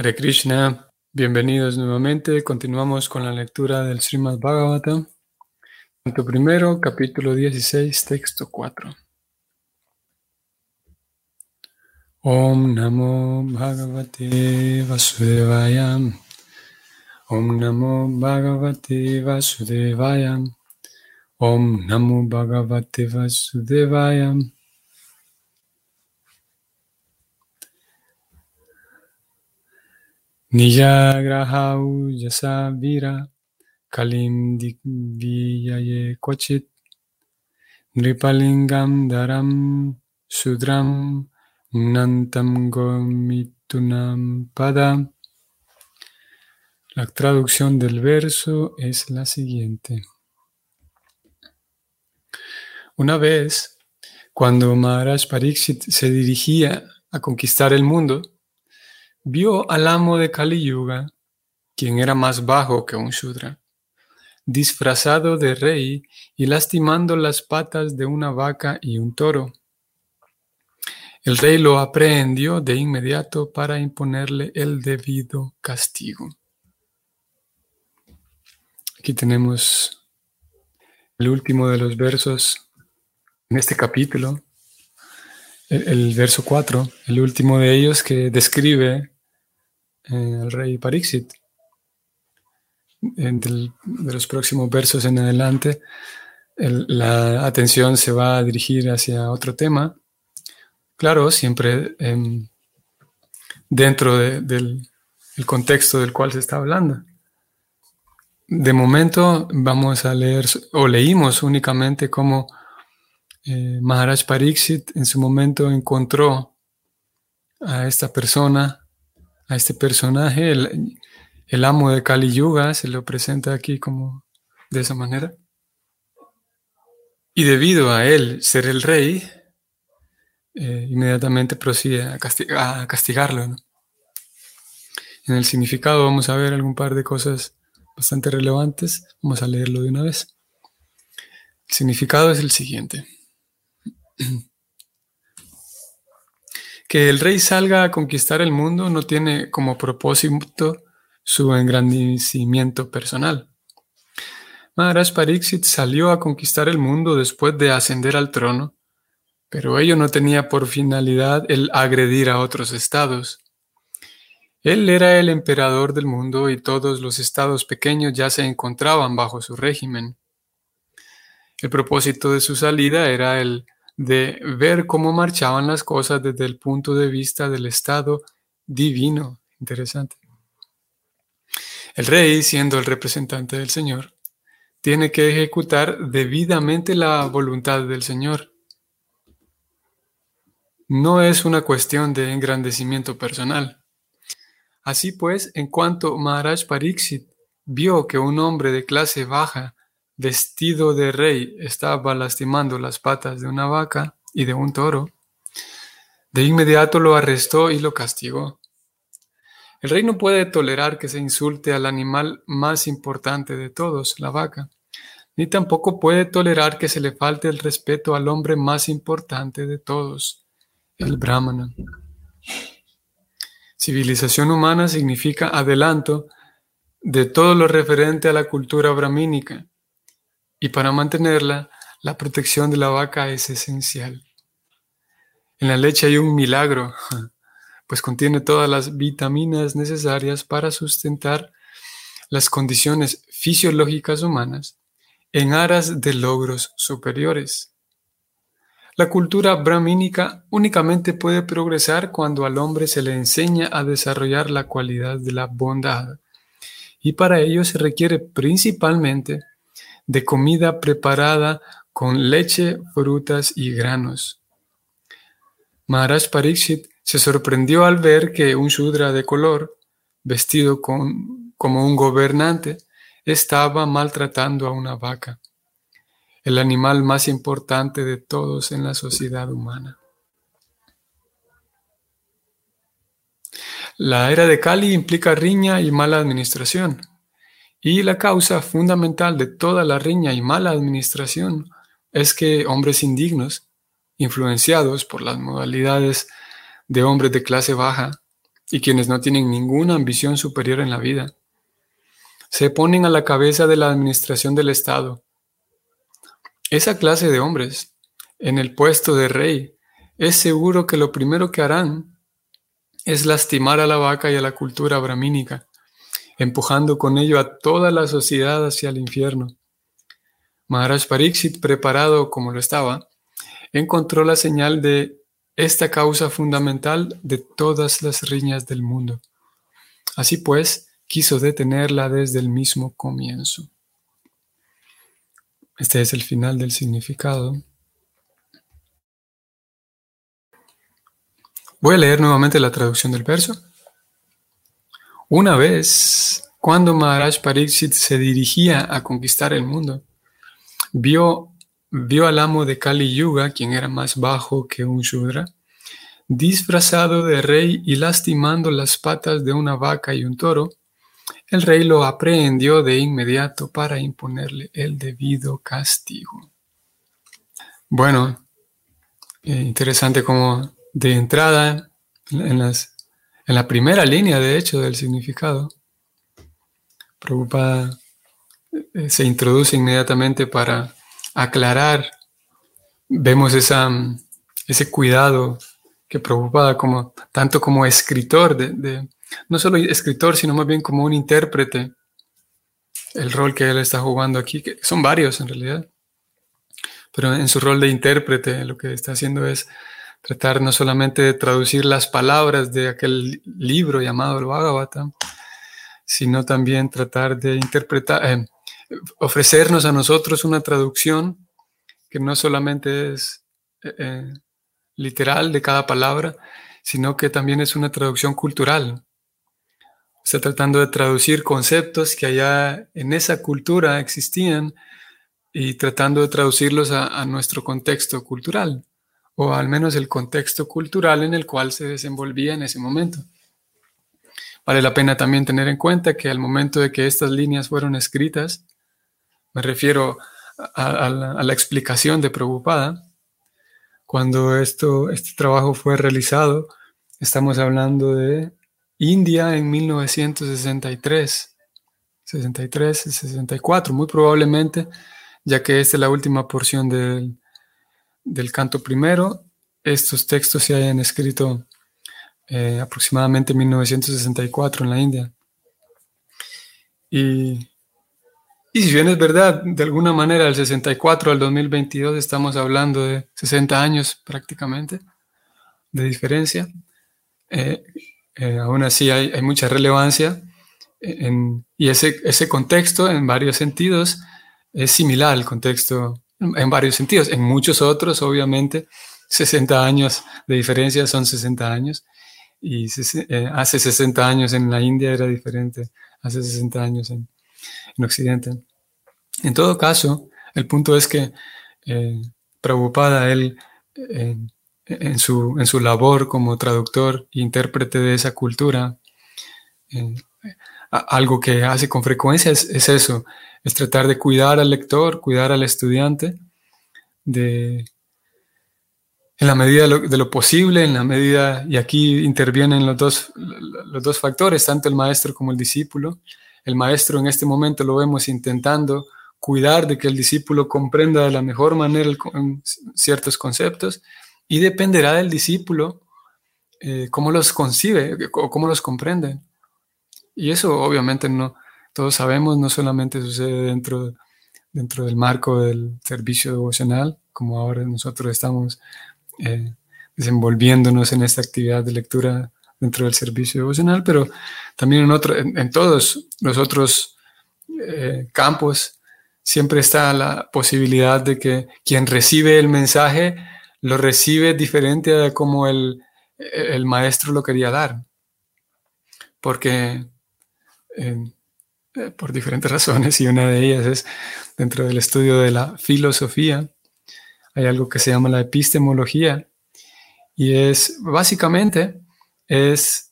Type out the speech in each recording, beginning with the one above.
Hare Krishna, bienvenidos nuevamente. Continuamos con la lectura del Srimad Bhagavatam. Punto primero, capítulo 16, texto 4. Om Namo Bhagavate Vasudevaya. Om Namo Bhagavate Vasudevaya. Om Namo Bhagavate Vasudevaya. Niyagrahau yasavira kalim dikviyaye kochit nripalingam daram sudram nantam gomitunam pada. La traducción del verso es la siguiente. Una vez, cuando Maharaj Pariksit se dirigía a conquistar el mundo, vio al amo de Kali Yuga, quien era más bajo que un Shudra, disfrazado de rey y lastimando las patas de una vaca y un toro. El rey lo aprehendió de inmediato para imponerle el debido castigo. Aquí tenemos el último de los versos en este capítulo, el, verso 4, el último de ellos que describe el rey Parixit. de los próximos versos en adelante, la atención se va a dirigir hacia otro tema. Claro, siempre em, dentro del contexto del cual se está hablando. De momento vamos a leer, o leímos únicamente cómo eh, Maharaj Pariksit en su momento encontró a esta persona a este personaje, el, amo de Kali Yuga, se lo presenta aquí como de esa manera. Y debido a él ser el rey, eh, inmediatamente procede a, castigarlo. En el significado vamos a ver algún par de cosas bastante relevantes. Vamos a leerlo de una vez. El significado es el siguiente. Que el rey salga a conquistar el mundo no tiene como propósito su engrandecimiento personal. Maharaj Pariksit salió a conquistar el mundo después de ascender al trono, pero ello no tenía por finalidad el agredir a otros estados. Él era el emperador del mundo y todos los estados pequeños ya se encontraban bajo su régimen. El propósito de su salida era el de ver cómo marchaban las cosas desde el punto de vista del estado divino. Interesante. El rey, siendo el representante del Señor, tiene que ejecutar debidamente la voluntad del Señor. No es una cuestión de engrandecimiento personal. Así pues, en cuanto Maharaj Pariksit vio que un hombre de clase baja vestido de rey, estaba lastimando las patas de una vaca y de un toro, de inmediato lo arrestó y lo castigó. El rey no puede tolerar que se insulte al animal más importante de todos, la vaca, ni tampoco puede tolerar que se le falte el respeto al hombre más importante de todos, el brahmana. Civilización humana significa adelanto de todo lo referente a la cultura brahmínica y para mantenerla, la protección de la vaca es esencial. En la leche hay un milagro, pues contiene todas las vitaminas necesarias para sustentar las condiciones fisiológicas humanas en aras de logros superiores. La cultura brahmínica únicamente puede progresar cuando al hombre se le enseña a desarrollar la cualidad de la bondad, y para ello se requiere principalmente de comida preparada con leche, frutas y granos. Maharaj Pariksit se sorprendió al ver que un Shudra de color, vestido como un gobernante, estaba maltratando a una vaca, el animal más importante de todos en la sociedad humana. La era de Kali implica riña y mala administración. Y la causa fundamental de toda la riña y mala administración es que hombres indignos, influenciados por las modalidades de hombres de clase baja, y quienes no tienen ninguna ambición superior en la vida. Se ponen a la cabeza de la administración del Estado. Esa clase de hombres, en el puesto de rey, es seguro que lo primero que harán es lastimar a la vaca y a la cultura brahmínica, empujando con ello a toda la sociedad hacia el infierno. Maharaj Pariksit, preparado como lo estaba, encontró la señal de esta causa fundamental de todas las riñas del mundo. Así pues, quiso detenerla desde el mismo comienzo. Este es el final del significado. Voy a leer nuevamente la traducción del verso. Una vez, cuando Maharaj Pariksit se dirigía a conquistar el mundo, vio, vio al amo de Kali Yuga, quien era más bajo que un Shudra, disfrazado de rey y lastimando las patas de una vaca y un toro, el rey lo aprehendió de inmediato para imponerle el debido castigo. Bueno, eh, interesante como de entrada en, las, en la primera línea, de hecho, del significado. Prabhupada eh, se introduce inmediatamente para aclarar. Vemos ese cuidado que Prabhupada, como, tanto como escritor, no solo escritor, sino más bien como un intérprete, el rol que él está jugando aquí, que son varios en realidad, pero en su rol de intérprete lo que está haciendo es tratar no solamente de traducir las palabras de aquel libro llamado el Bhagavatam, sino también tratar de interpretar, eh, ofrecernos a nosotros una traducción que no solamente es eh, eh, literal de cada palabra, sino que también es una traducción cultural. Está tratando de traducir conceptos que allá en esa cultura existían y tratando de traducirlos a nuestro contexto cultural o al menos el contexto cultural en el cual se desenvolvía en ese momento. Vale la pena también tener en cuenta que al momento de que estas líneas fueron escritas, me refiero a, la, explicación de Prabhupada, cuando esto, este trabajo fue realizado, estamos hablando de India en 1963, 63 64, muy probablemente, ya que esta es la última porción del, del canto primero, estos textos se hayan escrito eh, aproximadamente en 1964 en la India. Y, y si bien es verdad, de alguna manera del 64 al 2022 estamos hablando de 60 años prácticamente de diferencia, eh, eh, aún así hay, hay mucha relevancia en, y ese, ese contexto en varios sentidos es similar al contexto en varios sentidos. En muchos otros, obviamente, 60 años de diferencia son 60 años. Y eh, hace 60 años en la India era diferente, hace 60 años en, Occidente. En todo caso, el punto es que eh, Prabhupada, él, en, su, en su labor como traductor e intérprete de esa cultura, eh, algo que hace con frecuencia es, eso, es tratar de cuidar al lector, cuidar al estudiante, de, en la medida de lo, posible, en la medida, y aquí intervienen los dos, los dos factores, tanto el maestro como el discípulo. El maestro en este momento lo vemos intentando cuidar de que el discípulo comprenda de la mejor manera ciertos conceptos y dependerá del discípulo eh, cómo los concibe o cómo los comprende. Y eso obviamente no, todos sabemos, no solamente sucede dentro, dentro del marco del servicio devocional, como ahora nosotros estamos eh, desenvolviéndonos en esta actividad de lectura dentro del servicio devocional, pero también en, otro, en, todos los otros eh, campos siempre está la posibilidad de que quien recibe el mensaje lo recibe diferente a como el, el maestro lo quería dar. Porque eh, por diferentes razones y una de ellas es dentro del estudio de la filosofía, hay algo que se llama la epistemología y es básicamente es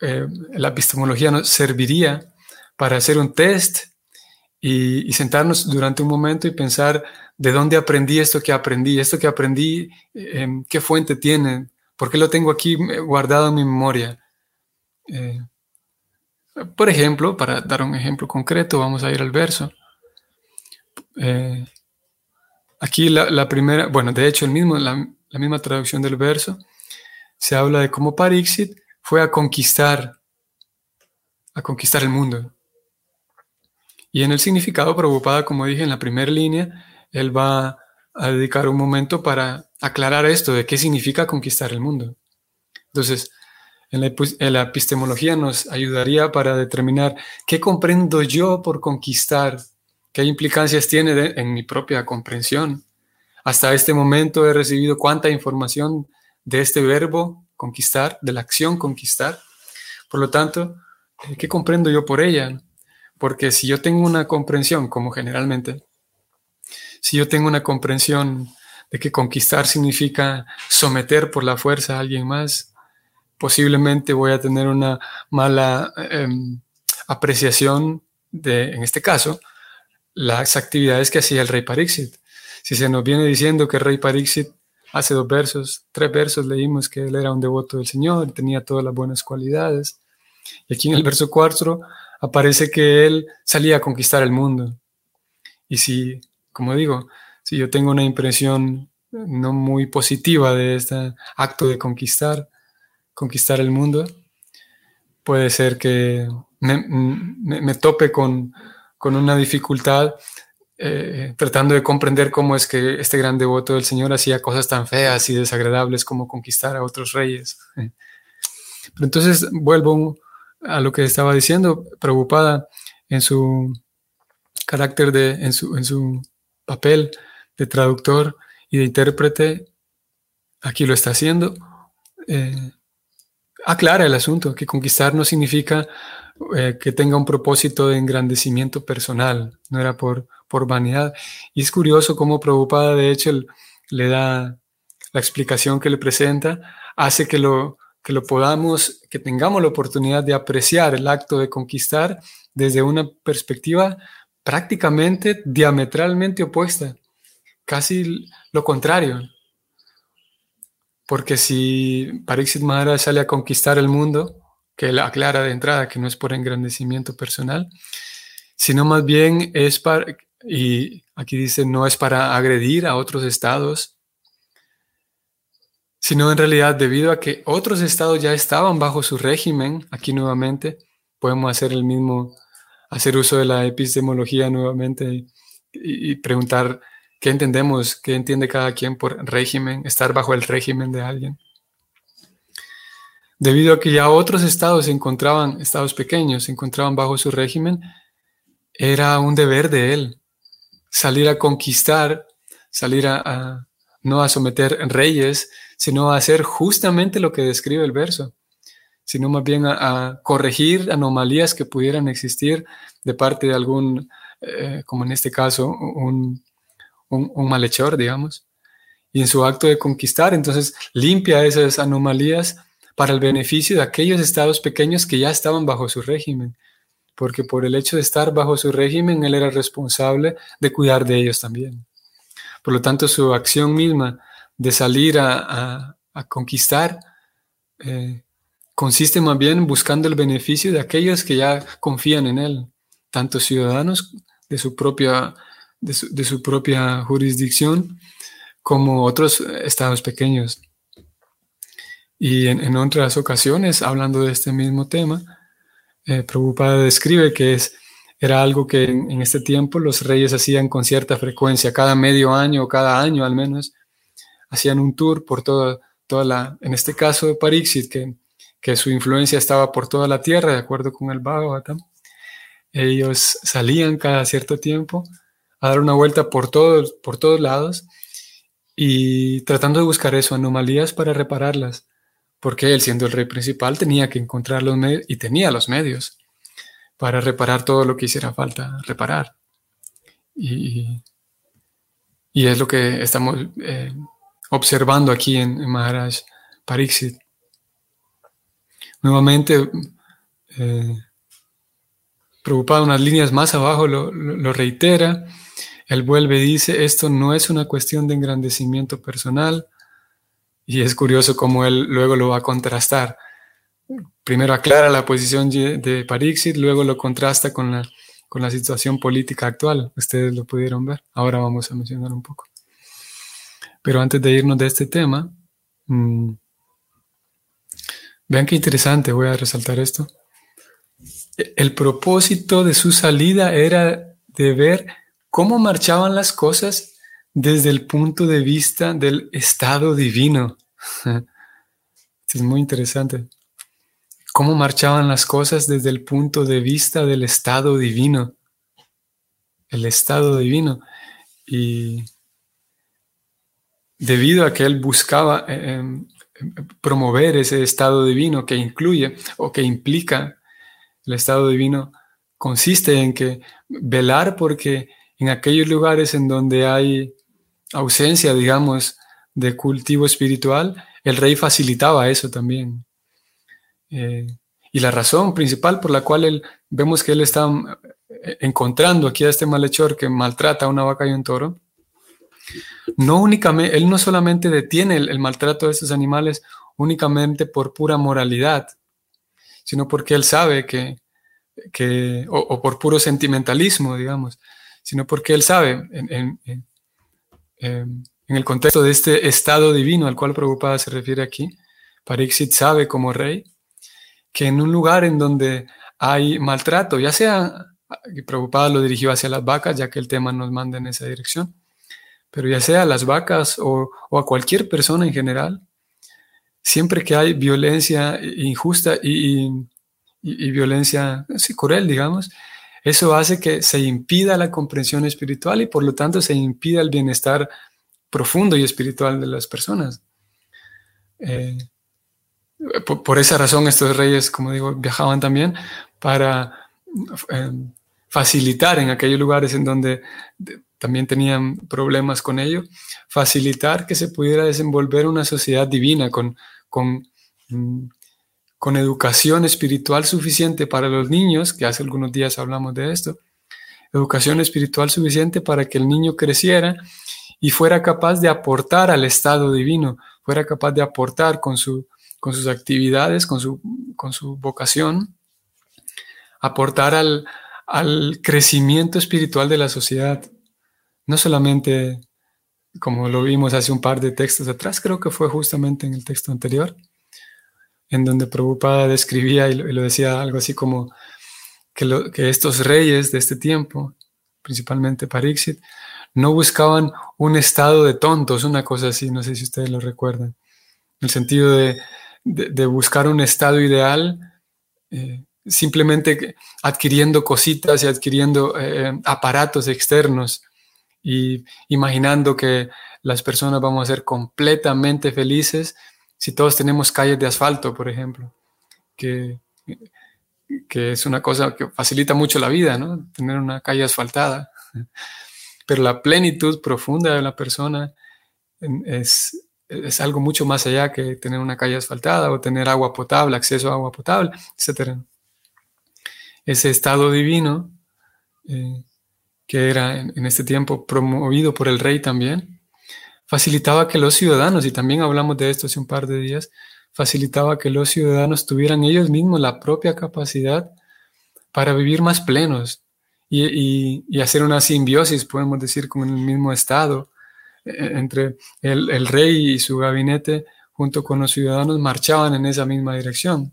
eh, la epistemología nos serviría para hacer un test y, sentarnos durante un momento y pensar de dónde aprendí esto que aprendí, esto que aprendí, qué fuente tiene, por qué lo tengo aquí guardado en mi memoria. Eh, por ejemplo, para dar un ejemplo concreto, vamos a ir al verso. Eh, aquí la, primera, bueno, de hecho, el mismo, la, misma traducción del verso se habla de cómo Parixit fue a conquistar, a conquistar el mundo. Y en el significado preocupada, como dije en la primera línea, él va a dedicar un momento para aclarar esto de qué significa conquistar el mundo. Entonces, en la, epistemología nos ayudaría para determinar qué comprendo yo por conquistar, qué implicancias tiene en mi propia comprensión. Hasta este momento he recibido cuánta información de este verbo conquistar, de la acción conquistar. Por lo tanto, eh, ¿qué comprendo yo por ella? Porque si yo tengo una comprensión, como generalmente, si yo tengo una comprensión de que conquistar significa someter por la fuerza a alguien más, posiblemente voy a tener una mala em, apreciación de, en este caso, las actividades que hacía el rey Parixit. Si se nos viene diciendo que el rey Parixit hace dos versos, tres versos leímos que él era un devoto del Señor, tenía todas las buenas cualidades. Y aquí en el verso 4 aparece que él salía a conquistar el mundo. Y si, como digo, si yo tengo una impresión no muy positiva de este acto de conquistar, conquistar el mundo, puede ser que me, tope con, una dificultad eh, tratando de comprender cómo es que este gran devoto del Señor hacía cosas tan feas y desagradables como conquistar a otros reyes. Pero entonces vuelvo a lo que estaba diciendo, preocupada en su carácter de, en su, en su papel de traductor y de intérprete, aquí lo está haciendo. Eh, aclara el asunto, que conquistar no significa eh, que tenga un propósito de engrandecimiento personal, no era por, por vanidad. Y es curioso cómo preocupada, de hecho, le da la explicación que le presenta, hace que lo, que lo podamos, que tengamos la oportunidad de apreciar el acto de conquistar desde una perspectiva prácticamente diametralmente opuesta, casi lo contrario. Porque si Pariksit Maharaj sale a conquistar el mundo, que él aclara de entrada que no es por engrandecimiento personal, sino más bien es para, y aquí dice, no es para agredir a otros estados, sino en realidad debido a que otros estados ya estaban bajo su régimen, aquí nuevamente podemos hacer el mismo, hacer uso de la epistemología nuevamente y preguntar ¿Qué entendemos? ¿Qué entiende cada quien por régimen? Estar bajo el régimen de alguien. Debido a que ya otros estados se encontraban, estados pequeños, se encontraban bajo su régimen, era un deber de él salir a conquistar, salir a, no a someter reyes, sino a hacer justamente lo que describe el verso, sino más bien a, corregir anomalías que pudieran existir de parte de algún, eh, como en este caso, un, un, malhechor, digamos, y en su acto de conquistar, entonces limpia esas anomalías para el beneficio de aquellos estados pequeños que ya estaban bajo su régimen, porque por el hecho de estar bajo su régimen, él era responsable de cuidar de ellos también. Por lo tanto, su acción misma de salir a, conquistar eh, consiste más bien buscando el beneficio de aquellos que ya confían en él, tanto ciudadanos de su propia de su, propia jurisdicción como otros estados pequeños. Y en, otras ocasiones, hablando de este mismo tema, eh, Prabhupada describe que es, era algo que en, este tiempo los reyes hacían con cierta frecuencia, cada medio año o cada año al menos, hacían un tour por toda, toda la, en este caso de Parixit, que, que su influencia estaba por toda la tierra, de acuerdo con el Bhagavatam. Ellos salían cada cierto tiempo a dar una vuelta por todos, por todos lados y tratando de buscar eso, anomalías para repararlas, porque él siendo el rey principal tenía que encontrar los medios y tenía los medios para reparar todo lo que hiciera falta reparar. Y, es lo que estamos eh, observando aquí en, Maharaj Pariksit. Nuevamente, eh, preocupado unas líneas más abajo, lo reitera él vuelve y dice, esto no es una cuestión de engrandecimiento personal. Y es curioso cómo él luego lo va a contrastar. primero aclara la posición de Parixit, luego lo contrasta con la, situación política actual. Ustedes lo pudieron ver. Ahora vamos a mencionar un poco. Pero antes de irnos de este tema, mmm, vean qué interesante, voy a resaltar esto. El propósito de su salida era de ver cómo marchaban las cosas desde el punto de vista del estado divino. es muy interesante. Cómo marchaban las cosas desde el punto de vista del estado divino. El estado divino. Y debido a que él buscaba eh, em, promover ese estado divino que incluye o que implica el estado divino, consiste en que velar porque en aquellos lugares en donde hay ausencia, digamos, de cultivo espiritual, el rey facilitaba eso también. Eh, y la razón principal por la cual él, vemos que él está eh, encontrando aquí a este malhechor que maltrata a una vaca y un toro, no únicamente, él no solamente detiene el, maltrato de estos animales únicamente por pura moralidad, sino porque él sabe que, que o, por puro sentimentalismo, digamos, sino porque él sabe en, en el contexto de este estado divino al cual Prabhupada se refiere aquí, Pariksit sabe como rey que en un lugar en donde hay maltrato, ya sea, y Prabhupada lo dirigió hacia las vacas, ya que el tema nos manda en esa dirección, pero ya sea a las vacas o, a cualquier persona en general, siempre que hay violencia injusta y, violencia cruel, digamos, eso hace que se impida la comprensión espiritual y por lo tanto se impida el bienestar profundo y espiritual de las personas. Eh, por, esa razón estos reyes, como digo, viajaban también para eh, facilitar en aquellos lugares en donde también tenían problemas con ello, facilitar que se pudiera desenvolver una sociedad divina con, con, mm, con educación espiritual suficiente para los niños, que hace algunos días hablamos de esto, educación espiritual suficiente para que el niño creciera y fuera capaz de aportar al estado divino, fuera capaz de aportar con, su, con sus actividades, con su, con su vocación, aportar al, al crecimiento espiritual de la sociedad no solamente como lo vimos hace un par de textos atrás, creo que fue justamente en el texto anterior, en donde Prabhupada describía y lo, decía algo así como que, estos reyes de este tiempo, principalmente Pariksit, no buscaban un estado de tontos, una cosa así, no sé si ustedes lo recuerdan, en el sentido de, buscar un estado ideal, eh, simplemente adquiriendo cositas y adquiriendo eh, aparatos externos y imaginando que las personas vamos a ser completamente felices si todos tenemos calles de asfalto, por ejemplo, que, que es una cosa que facilita mucho la vida, ¿no? Tener una calle asfaltada. Pero la plenitud profunda de la persona es, es algo mucho más allá que tener una calle asfaltada o tener agua potable, acceso a agua potable, etc. Ese estado divino eh, que era en, este tiempo promovido por el rey también, facilitaba que los ciudadanos, y también hablamos de esto hace un par de días, facilitaba que los ciudadanos tuvieran ellos mismos la propia capacidad para vivir más plenos y, hacer una simbiosis, podemos decir, con el mismo estado e, entre el, el, rey y su gabinete junto con los ciudadanos marchaban en esa misma dirección.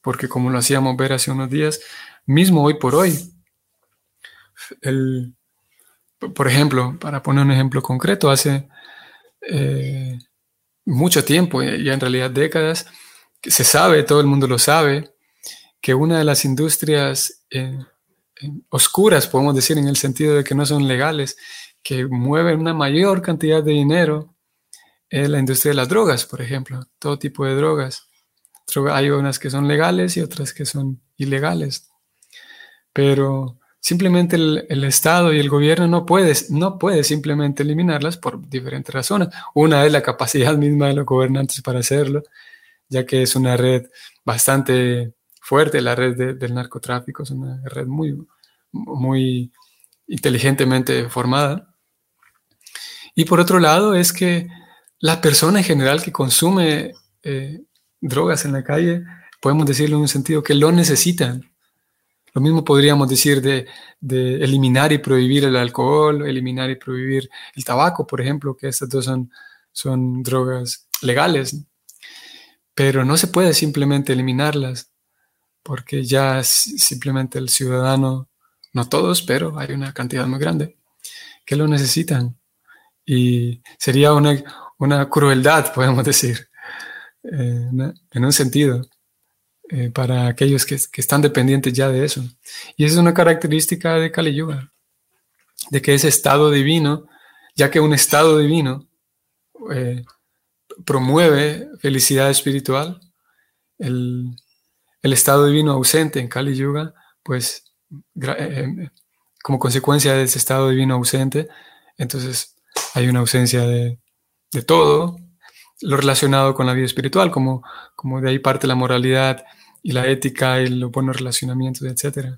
Porque como lo hacíamos ver hace unos días, mismo hoy por hoy, el, por ejemplo, para poner un ejemplo concreto, hace eh, mucho tiempo, ya en realidad décadas, se sabe, todo el mundo lo sabe, que una de las industrias eh, oscuras, podemos decir, en el sentido de que no son legales, que mueven una mayor cantidad de dinero, es la industria de las drogas, por ejemplo, todo tipo de drogas. Hay unas que son legales y otras que son ilegales. Pero Simplemente el, Estado y el gobierno no puede, no simplemente eliminarlas por diferentes razones. Una es la capacidad misma de los gobernantes para hacerlo, ya que es una red bastante fuerte, la red del narcotráfico es una red muy, muy inteligentemente formada. Y por otro lado es que la persona en general que consume eh, drogas en la calle podemos decirlo en un sentido que lo necesitan. Lo mismo podríamos decir de, eliminar y prohibir el alcohol, eliminar y prohibir el tabaco, por ejemplo, que estas dos son, son drogas legales. Pero no se puede simplemente eliminarlas, porque ya simplemente el ciudadano, no todos, pero hay una cantidad muy grande, que lo necesitan. Y sería una, una crueldad, podemos decir, eh, en un sentido, eh, para aquellos que, están dependientes ya de eso. Y esa es una característica de Kali Yuga, de que ese estado divino, ya que un estado divino eh, promueve felicidad espiritual, el, estado divino ausente en Kali Yuga, pues como consecuencia de ese estado divino ausente, entonces hay una ausencia de, de todo, lo relacionado con la vida espiritual, como, como de ahí parte la moralidad y la ética y los buenos relacionamientos, etc.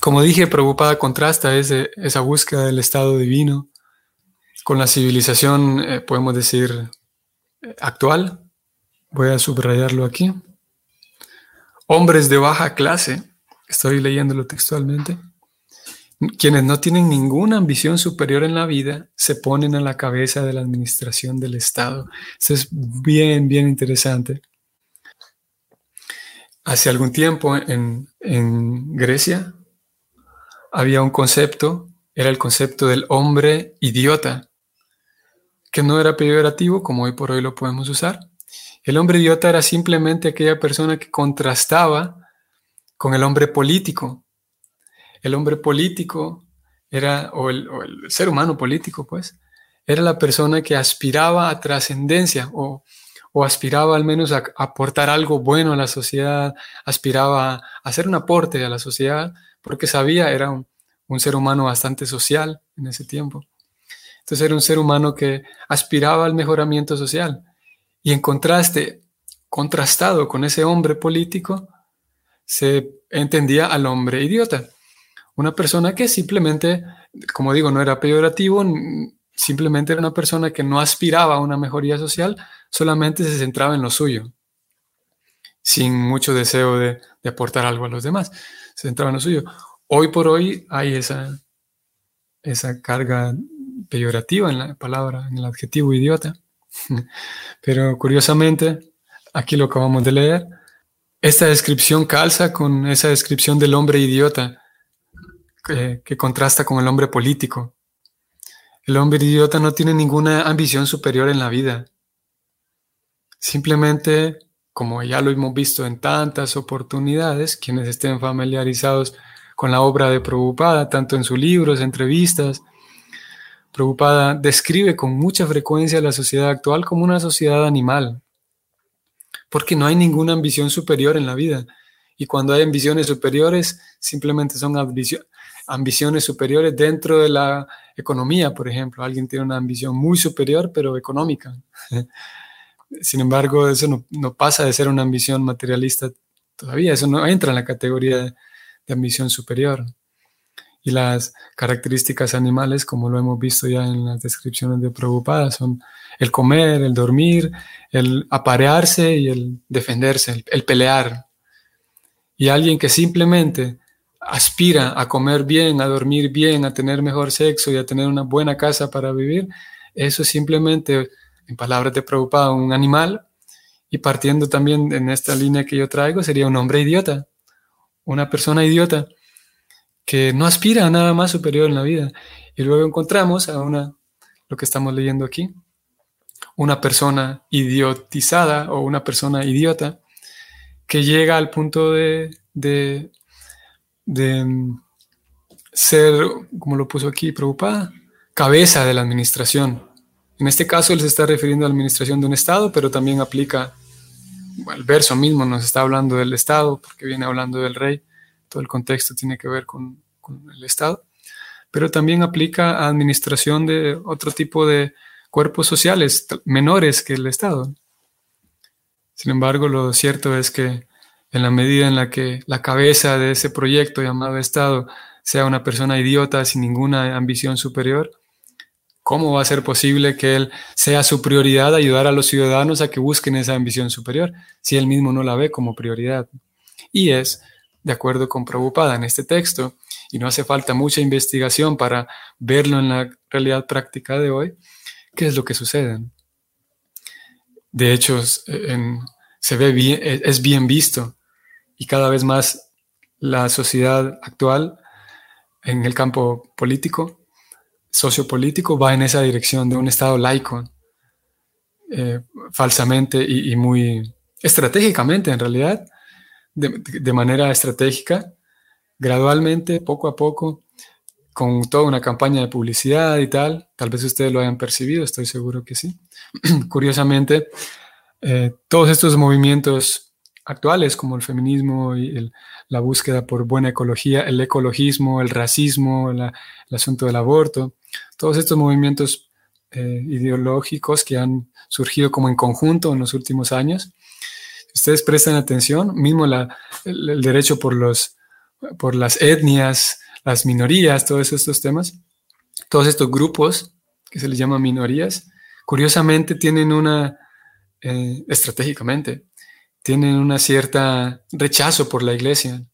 Como dije, preocupada contrasta ese, esa búsqueda del estado divino con la civilización, eh, podemos decir, actual. Voy a subrayarlo aquí. Hombres de baja clase, estoy leyéndolo textualmente, quienes no tienen ninguna ambición superior en la vida se ponen a la cabeza de la administración del Estado. Eso es bien, bien interesante. Hace algún tiempo en, en Grecia había un concepto, era el concepto del hombre idiota, que no era peyorativo como hoy por hoy lo podemos usar. El hombre idiota era simplemente aquella persona que contrastaba con el hombre político, el hombre político era, o el, ser humano político, pues, era la persona que aspiraba a trascendencia o, aspiraba al menos a, aportar algo bueno a la sociedad, aspiraba a hacer un aporte a la sociedad, porque sabía, era un, un ser humano bastante social en ese tiempo. Entonces era un ser humano que aspiraba al mejoramiento social. Y en contraste, contrastado con ese hombre político, se entendía al hombre idiota. Una persona que simplemente, como digo, no era peyorativo, simplemente era una persona que no aspiraba a una mejoría social, solamente se centraba en lo suyo, sin mucho deseo de, aportar algo a los demás. Se centraba en lo suyo. Hoy por hoy hay esa, esa carga peyorativa en la palabra, en el adjetivo idiota. Pero curiosamente, aquí lo acabamos de leer, esta descripción calza con esa descripción del hombre idiota que, contrasta con el hombre político. El hombre idiota no tiene ninguna ambición superior en la vida. Simplemente, como ya lo hemos visto en tantas oportunidades, quienes estén familiarizados con la obra de Prabhupada, tanto en sus libros, entrevistas, Prabhupada describe con mucha frecuencia la sociedad actual como una sociedad animal, porque no hay ninguna ambición superior en la vida. Y cuando hay ambiciones superiores, simplemente son ambiciones superiores dentro de la economía, por ejemplo. Alguien tiene una ambición muy superior, pero económica. Sin embargo, eso no, pasa de ser una ambición materialista todavía, eso no entra en la categoría de, ambición superior. Y las características animales, como lo hemos visto ya en las descripciones de Prabhupada, son el comer, el dormir, el aparearse y el defenderse, el pelear. Y alguien que simplemente aspira a comer bien, a dormir bien, a tener mejor sexo y a tener una buena casa para vivir, eso es simplemente, en palabras de Prabhupada, un animal. Y partiendo también en esta línea que yo traigo, sería un hombre idiota, una persona idiota que no aspira a nada más superior en la vida. Y luego encontramos a una, lo que estamos leyendo aquí, una persona idiotizada o una persona idiota que llega al punto de de mm, ser, como lo puso aquí, preocupada, cabeza de la administración. En este caso él se está refiriendo a la administración de un Estado, pero también aplica, el verso mismo nos está hablando del Estado, porque viene hablando del rey, todo el contexto tiene que ver con, con el Estado, pero también aplica a administración de otro tipo de cuerpos sociales menores que el Estado. Sin embargo, lo cierto es que en la medida en la que la cabeza de ese proyecto llamado Estado sea una persona idiota sin ninguna ambición superior, ¿Cómo va a ser posible que él sea su prioridad ayudar a los ciudadanos a que busquen esa ambición superior si él mismo no la ve como prioridad? Y es, de acuerdo con Prabhupada en este texto, y no hace falta mucha investigación para verlo en la realidad práctica de hoy, ¿qué es lo que sucede? De hecho, se ve bien, es bien visto. Y cada vez más la sociedad actual en el campo político sociopolítico va en esa dirección de un Estado laico, eh, falsamente y, muy estratégicamente en realidad, de, manera estratégica, gradualmente, poco a poco, con toda una campaña de publicidad y tal. Tal vez ustedes lo hayan percibido, estoy seguro que sí. Curiosamente, eh, todos estos movimientos actuales como el feminismo y la búsqueda por buena ecología, el ecologismo, el racismo, el asunto del aborto, todos estos movimientos eh, ideológicos que han surgido como en conjunto en los últimos años. Si ustedes prestan atención, mismo el, derecho por, los, por las etnias, las minorías, todos estos temas, todos estos grupos que se les llama minorías, curiosamente tienen una, eh, estratégicamente, tienen una cierta rechazo por la iglesia,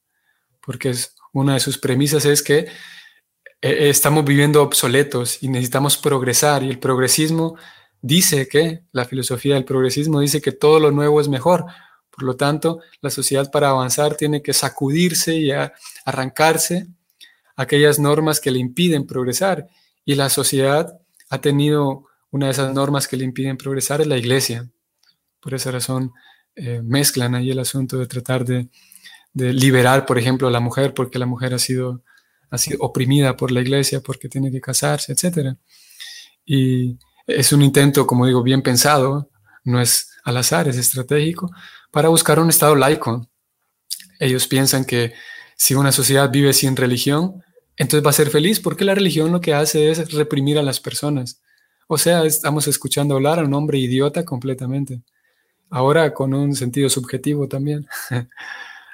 porque es, una de sus premisas es que eh, estamos viviendo obsoletos y necesitamos progresar. Y el progresismo dice que, la filosofía del progresismo dice que todo lo nuevo es mejor. Por lo tanto, la sociedad para avanzar tiene que sacudirse y arrancarse aquellas normas que le impiden progresar. Y la sociedad ha tenido una de esas normas que le impiden progresar, es la iglesia. Por esa razón eh, mezclan ahí el asunto de tratar de, de liberar, por ejemplo, a la mujer, porque la mujer ha sido ha sido oprimida por la iglesia porque tiene que casarse, etc. Y es un intento, como digo, bien pensado, no es al azar, es estratégico, para buscar un Estado laico. Ellos piensan que si una sociedad vive sin religión, entonces va a ser feliz porque la religión lo que hace es reprimir a las personas. O sea, estamos escuchando hablar a un hombre idiota completamente. Ahora con un sentido subjetivo también.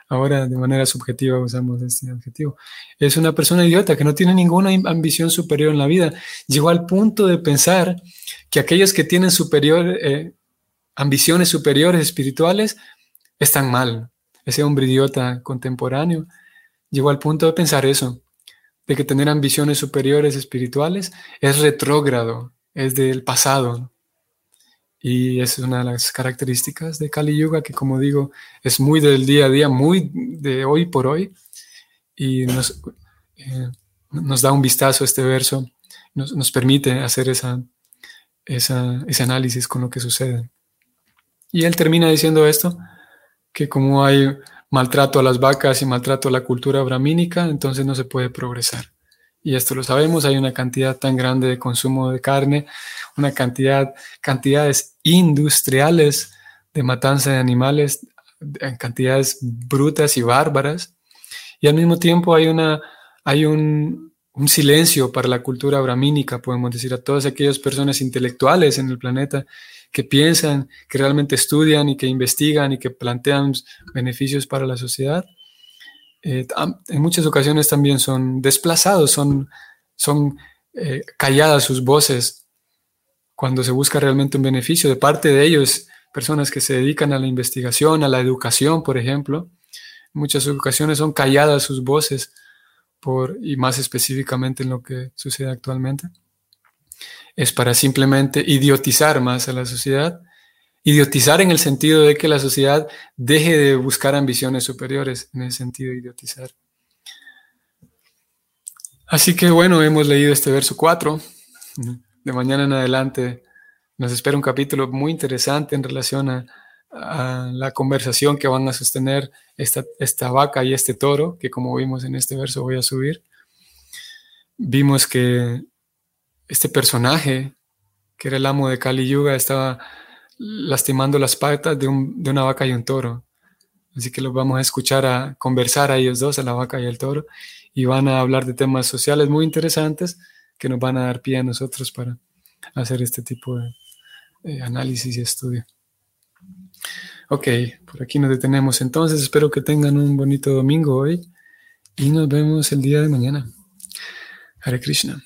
ahora de manera subjetiva usamos este adjetivo, es una persona idiota que no tiene ninguna ambición superior en la vida. Llegó al punto de pensar que aquellos que tienen superior, eh, ambiciones superiores espirituales están mal. Ese hombre idiota contemporáneo llegó al punto de pensar eso, de que tener ambiciones superiores espirituales es retrógrado, es del pasado. Y es una de las características de Kali Yuga, que como digo, es muy del día a día, muy de hoy por hoy. Y nos, eh, da un vistazo este verso, nos, permite hacer esa, ese análisis con lo que sucede. Y él termina diciendo esto, que como hay maltrato a las vacas y maltrato a la cultura bramínica, entonces no se puede progresar. Y esto lo sabemos, hay una cantidad tan grande de consumo de carne, una cantidad, cantidades industriales de matanza de animales, en cantidades brutas y bárbaras, y al mismo tiempo hay, una, hay un, un silencio para la cultura bramínica, podemos decir, a todas aquellas personas intelectuales en el planeta que piensan, que realmente estudian y que investigan y que plantean beneficios para la sociedad eh, en muchas ocasiones también son desplazados, son, son eh, calladas sus voces cuando se busca realmente un beneficio de parte de ellos, personas que se dedican a la investigación, a la educación, por ejemplo. En muchas ocasiones son calladas sus voces por, y más específicamente en lo que sucede actualmente. Es para simplemente idiotizar más a la sociedad Idiotizar en el sentido de que la sociedad deje de buscar ambiciones superiores, en el sentido de idiotizar. Así que bueno, hemos leído este verso 4. De mañana en adelante nos espera un capítulo muy interesante en relación a, la conversación que van a sostener esta, esta vaca y este toro, que como vimos en este verso voy a subir. Vimos que este personaje, que era el amo de Kali Yuga, estaba lastimando las patas de, una vaca y un toro. Así que los vamos a escuchar a conversar a ellos dos, a la vaca y el toro, y van a hablar de temas sociales muy interesantes que nos van a dar pie a nosotros para hacer este tipo de análisis y estudio. Ok, por aquí nos detenemos entonces. Espero que tengan un bonito domingo hoy y nos vemos el día de mañana. Hare Krishna.